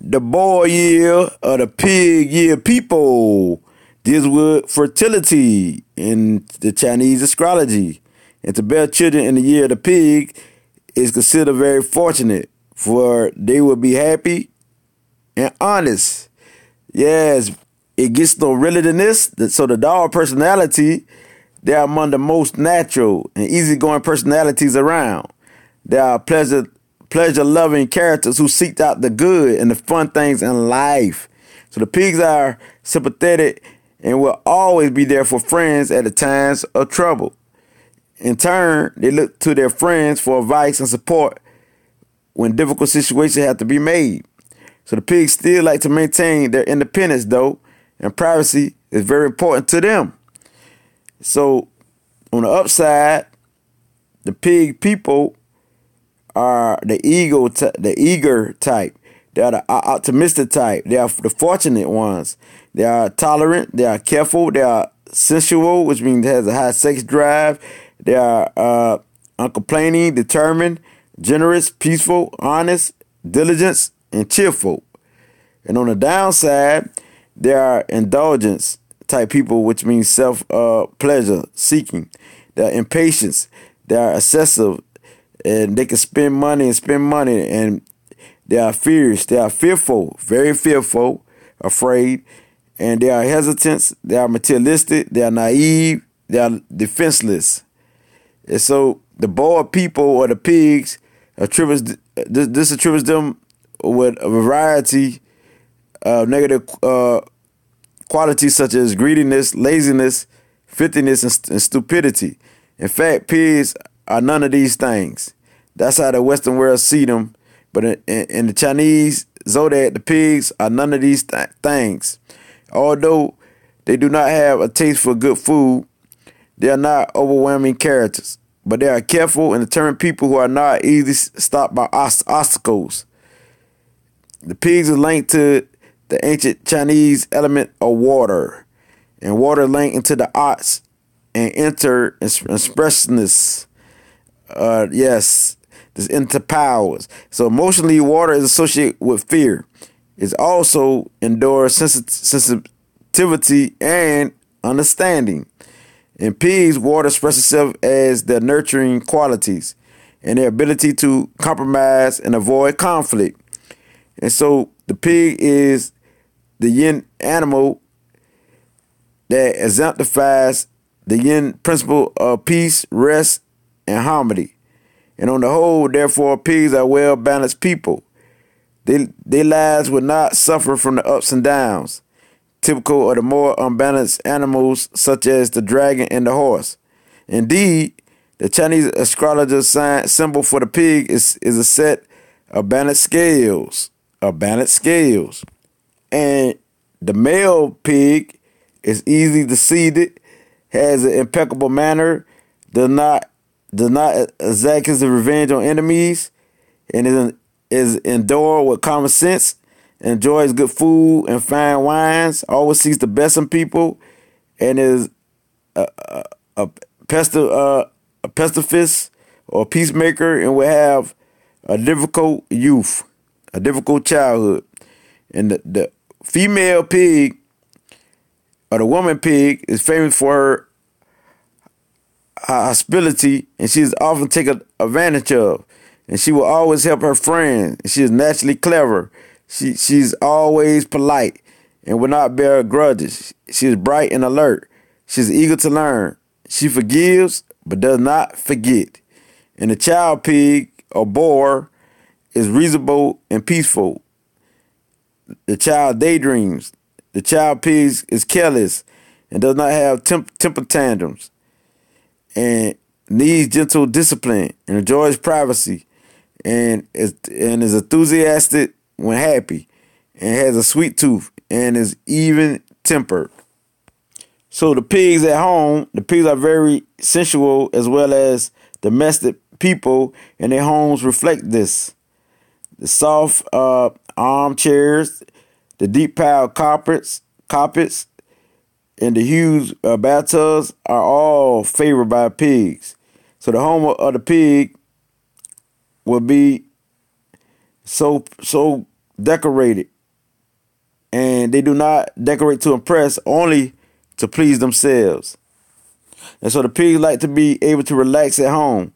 the boar year or the pig year people deals with fertility in the Chinese astrology. And to bear children in the year of the pig is considered very fortunate, for they will be happy and honest. Yes, it gets no realer than this. So the dog personality, they're among the most natural and easygoing personalities around. They are pleasure pleasure loving characters who seek out the good and the fun things in life. So the pigs are sympathetic and will always be there for friends at the times of trouble. In turn, they look to their friends for advice and support when difficult situations have to be made. So the pigs still like to maintain their independence though, and privacy is very important to them. So on the upside, the pig people are the ego, t- the eager type. They are the optimistic type. They are the fortunate ones. They are tolerant. They are careful. They are sensual, which means they has a high sex drive. They are uh, uncomplaining, determined, generous, peaceful, honest, diligent, and cheerful. And on the downside, they are indulgence type people, which means self uh, pleasure seeking. They are impatient. They are excessive and they can spend money and spend money and they are fierce, they are fearful, very fearful, afraid, and they are hesitant, they are materialistic, they are naive, they are defenseless. And so the boar people or the pigs attributes this, this attributes them with a variety of negative uh, qualities such as greediness, laziness, filthiness, and, and stupidity. In fact, pigs are none of these things. That's how the Western world see them. But in, in the Chinese zodiac, the pigs are none of these th- things. Although they do not have a taste for good food, they are not overwhelming characters. But they are careful and determined people who are not easily stopped by obstacles. The pigs are linked to the ancient Chinese element of water, and water linked into the arts and enter expressiveness uh, yes, this into powers. So emotionally, water is associated with fear. It's also endures sensitivity and understanding. In pigs, water expresses itself as their nurturing qualities and their ability to compromise and avoid conflict. And so the pig is the yin animal that exemplifies the yin principle of peace, rest, and harmony. And on the whole, therefore, pigs are well balanced people. They, their lives would not suffer from the ups and downs, typical of the more unbalanced animals such as the dragon and the horse. Indeed, the Chinese astrologer sign symbol for the pig is, is a set of balanced scales, of balanced scales. And the male pig is easily seated, has an impeccable manner, does not does not exact his revenge on enemies, and is, is endowed with common sense, enjoys good food and fine wines, always sees the best in people, and is a, a, a, pesti- uh, a pestifist or peacemaker and will have a difficult youth, a difficult childhood. And the, the female pig or the woman pig is famous for her hospitality, and she is often taken advantage of. And she will always help her friends. She is naturally clever. She she's always polite and will not bear grudges. She is bright and alert. She's eager to learn. She forgives but does not forget. And the child pig or boar is reasonable and peaceful. The child daydreams. The child pig is careless and does not have temp- temper tantrums and needs gentle discipline and enjoys privacy and is and is enthusiastic when happy and has a sweet tooth and is even tempered. So the pigs at home, the pigs are very sensual as well as domestic people, and their homes reflect this. The soft uh, armchairs, the deep piled carpets, carpets, and the huge uh, bathtubs are all favored by pigs. So the home of the pig will be so so decorated. And they do not decorate to impress, only to please themselves. And so the pigs like to be able to relax at home.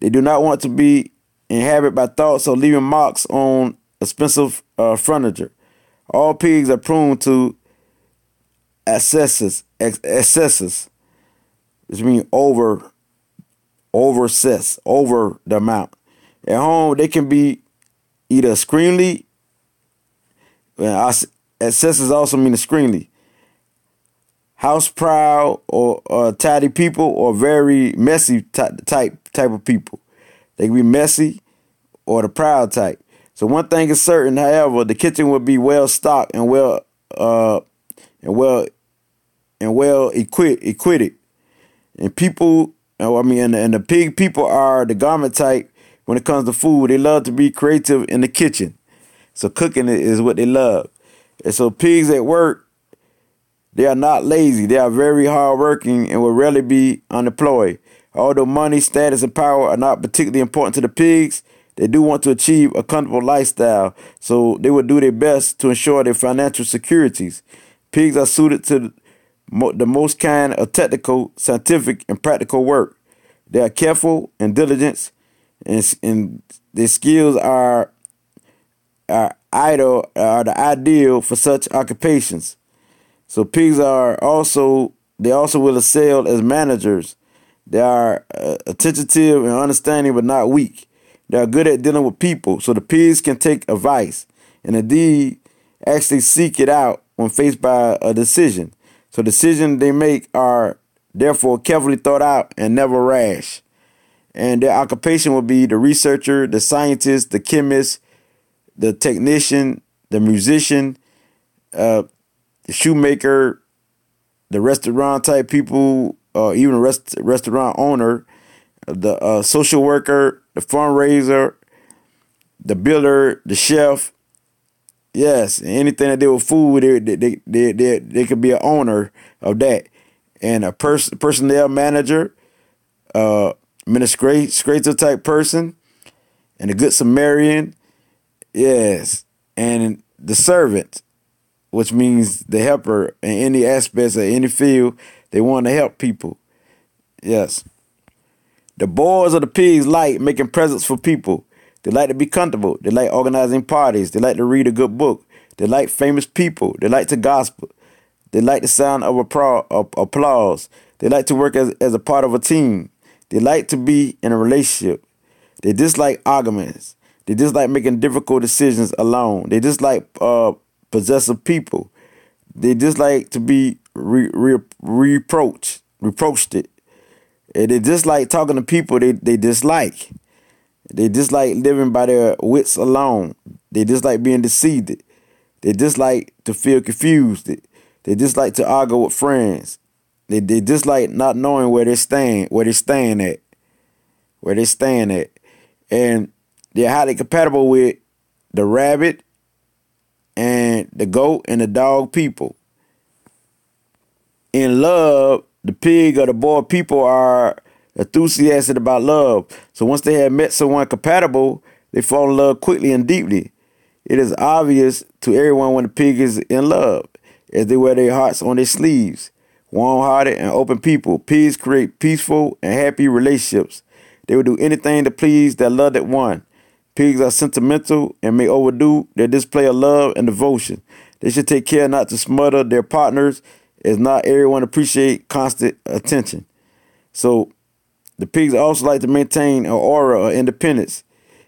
They do not want to be inhabited by thoughts of leaving marks on expensive uh, furniture. All pigs are prone to excesses, excesses, which means over, over excess, over the amount. At home, they can be either extremely, well, excesses also mean screenly. house proud or tidy people or very messy type type of people. They can be messy or the proud type. So one thing is certain, however, the kitchen will be well stocked and well uh, and well and well equipped equipped. And people, I mean, and, and the pig people are the garment type when it comes to food. They love to be creative in the kitchen. So cooking is what they love. And so pigs at work, they are not lazy. They are very hardworking and will rarely be unemployed. Although money, status, and power are not particularly important to the pigs, they do want to achieve a comfortable lifestyle, so they will do their best to ensure their financial securities. Pigs are suited to the most kind of technical, scientific, and practical work. They are careful and diligent, and, and their skills are are idle are the ideal for such occupations. So pigs are also they also will excel as managers. They are uh, attentive and understanding, but not weak. They are good at dealing with people, so the pigs can take advice and indeed actually seek it out when faced by a decision. So decisions they make are therefore carefully thought out and never rash. And their occupation will be the researcher, the scientist, the chemist, the technician, the musician, uh, the shoemaker, the restaurant type people, uh, even rest, restaurant owner, the uh, social worker, the fundraiser, the builder, the chef. Yes, anything that deal with food, they they they they, they could be an owner of that, and a person personnel manager, uh, administrator type person, and a good Samaritan. Yes, and the servant, which means the helper in any aspects of any field. They want to help people. Yes. The boys of the pigs like making presents for people. They like to be comfortable. They like organizing parties. They like to read a good book. They like famous people. They like to gossip. They like the sound of applause. They like to work as, as a part of a team. They like to be in a relationship. They dislike arguments. They dislike making difficult decisions alone. They dislike uh, possessive people. They dislike to be re- re- reproached, reproached it. And they dislike talking to people they, they dislike. They dislike living by their wits alone. They dislike being deceived. They dislike to feel confused. They dislike to argue with friends. They they dislike not knowing where they stand, where they stand at, where they stand at, and they're highly compatible with the rabbit and the goat and the dog people. In love, the pig or the boar people are enthusiastic about love. So once they have met someone compatible, they fall in love quickly and deeply. It is obvious to everyone when the pig is in love, as they wear their hearts on their sleeves. Warm hearted and open people, pigs create peaceful and happy relationships. They will do anything to please their loved one. Pigs are sentimental and may overdo their display of love and devotion. They should take care not to smother their partners, as not everyone appreciate constant attention. So the pigs also like to maintain an aura of independence,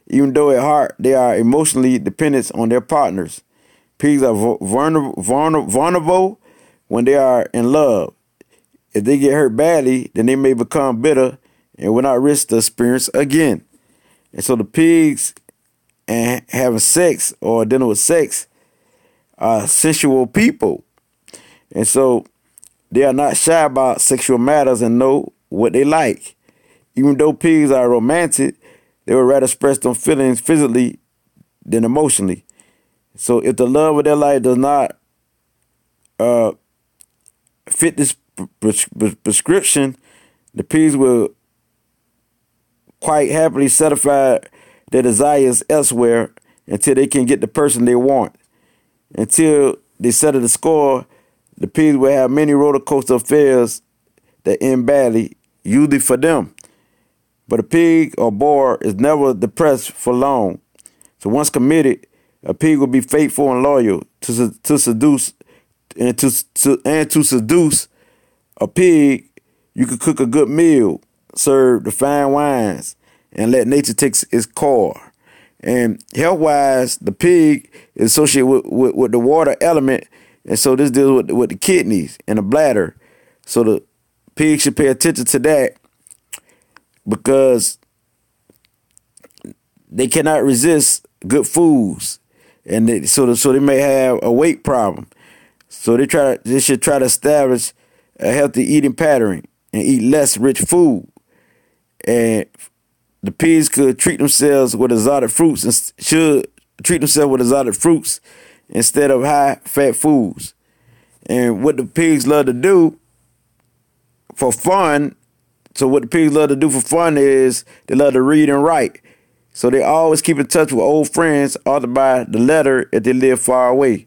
even though at heart they are emotionally dependent on their partners. Pigs are vulnerable when they are in love. If they get hurt badly, then they may become bitter and will not risk the experience again. And so the pigs and having sex or dealing with sex are sensual people. And so they are not shy about sexual matters and know what they like. Even though pigs are romantic, they would rather express them feelings physically than emotionally. So if the love of their life does not uh, fit this prescription, the pigs will quite happily satisfy their desires elsewhere until they can get the person they want. Until they settle the score, the pigs will have many roller coaster affairs that end badly, usually for them. But a pig or boar is never depressed for long. So once committed, a pig will be faithful and loyal to to seduce and to, to and to seduce a pig. You could cook a good meal, serve the fine wines, and let nature take its core. And health wise, the pig is associated with, with, with, the water element. And so this deals with, with the kidneys and the bladder. So the pig should pay attention to that because they cannot resist good foods. And they, so, so they may have a weight problem. So they try they should try to establish a healthy eating pattern and eat less rich food. And the pigs could treat themselves with exotic fruits and should treat themselves with exotic fruits instead of high fat foods. And what the pigs love to do for fun, so what the pigs love to do for fun is they love to read and write. So they always keep in touch with old friends, either by the letter if they live far away.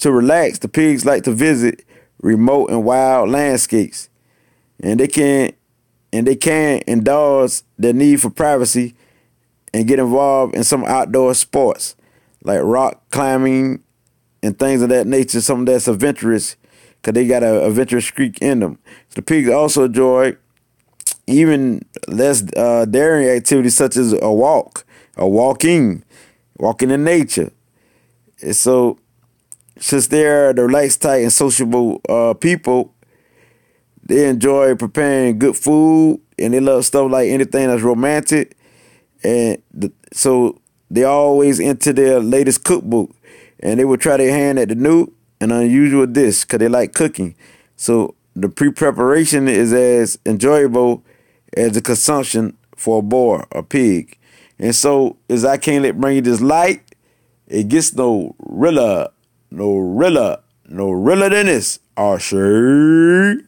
To relax, the pigs like to visit remote and wild landscapes. And they can and they can indulge their need for privacy and get involved in some outdoor sports like rock climbing and things of that nature, something that's adventurous because they got a adventurous streak in them. So the pigs also enjoy even less uh, daring activities such as a walk, a walking, walking in nature. And so since they're the relaxed, tight, and sociable uh, people, they enjoy preparing good food and they love stuff like anything that's romantic. And the, so they always into their latest cookbook and they will try their hand at the new and unusual dish because they like cooking. So the pre preparation is as enjoyable as the consumption for a boar or pig. And so, as I can't let bring you this light, it gets no realer no realer, no realer than this. Sure.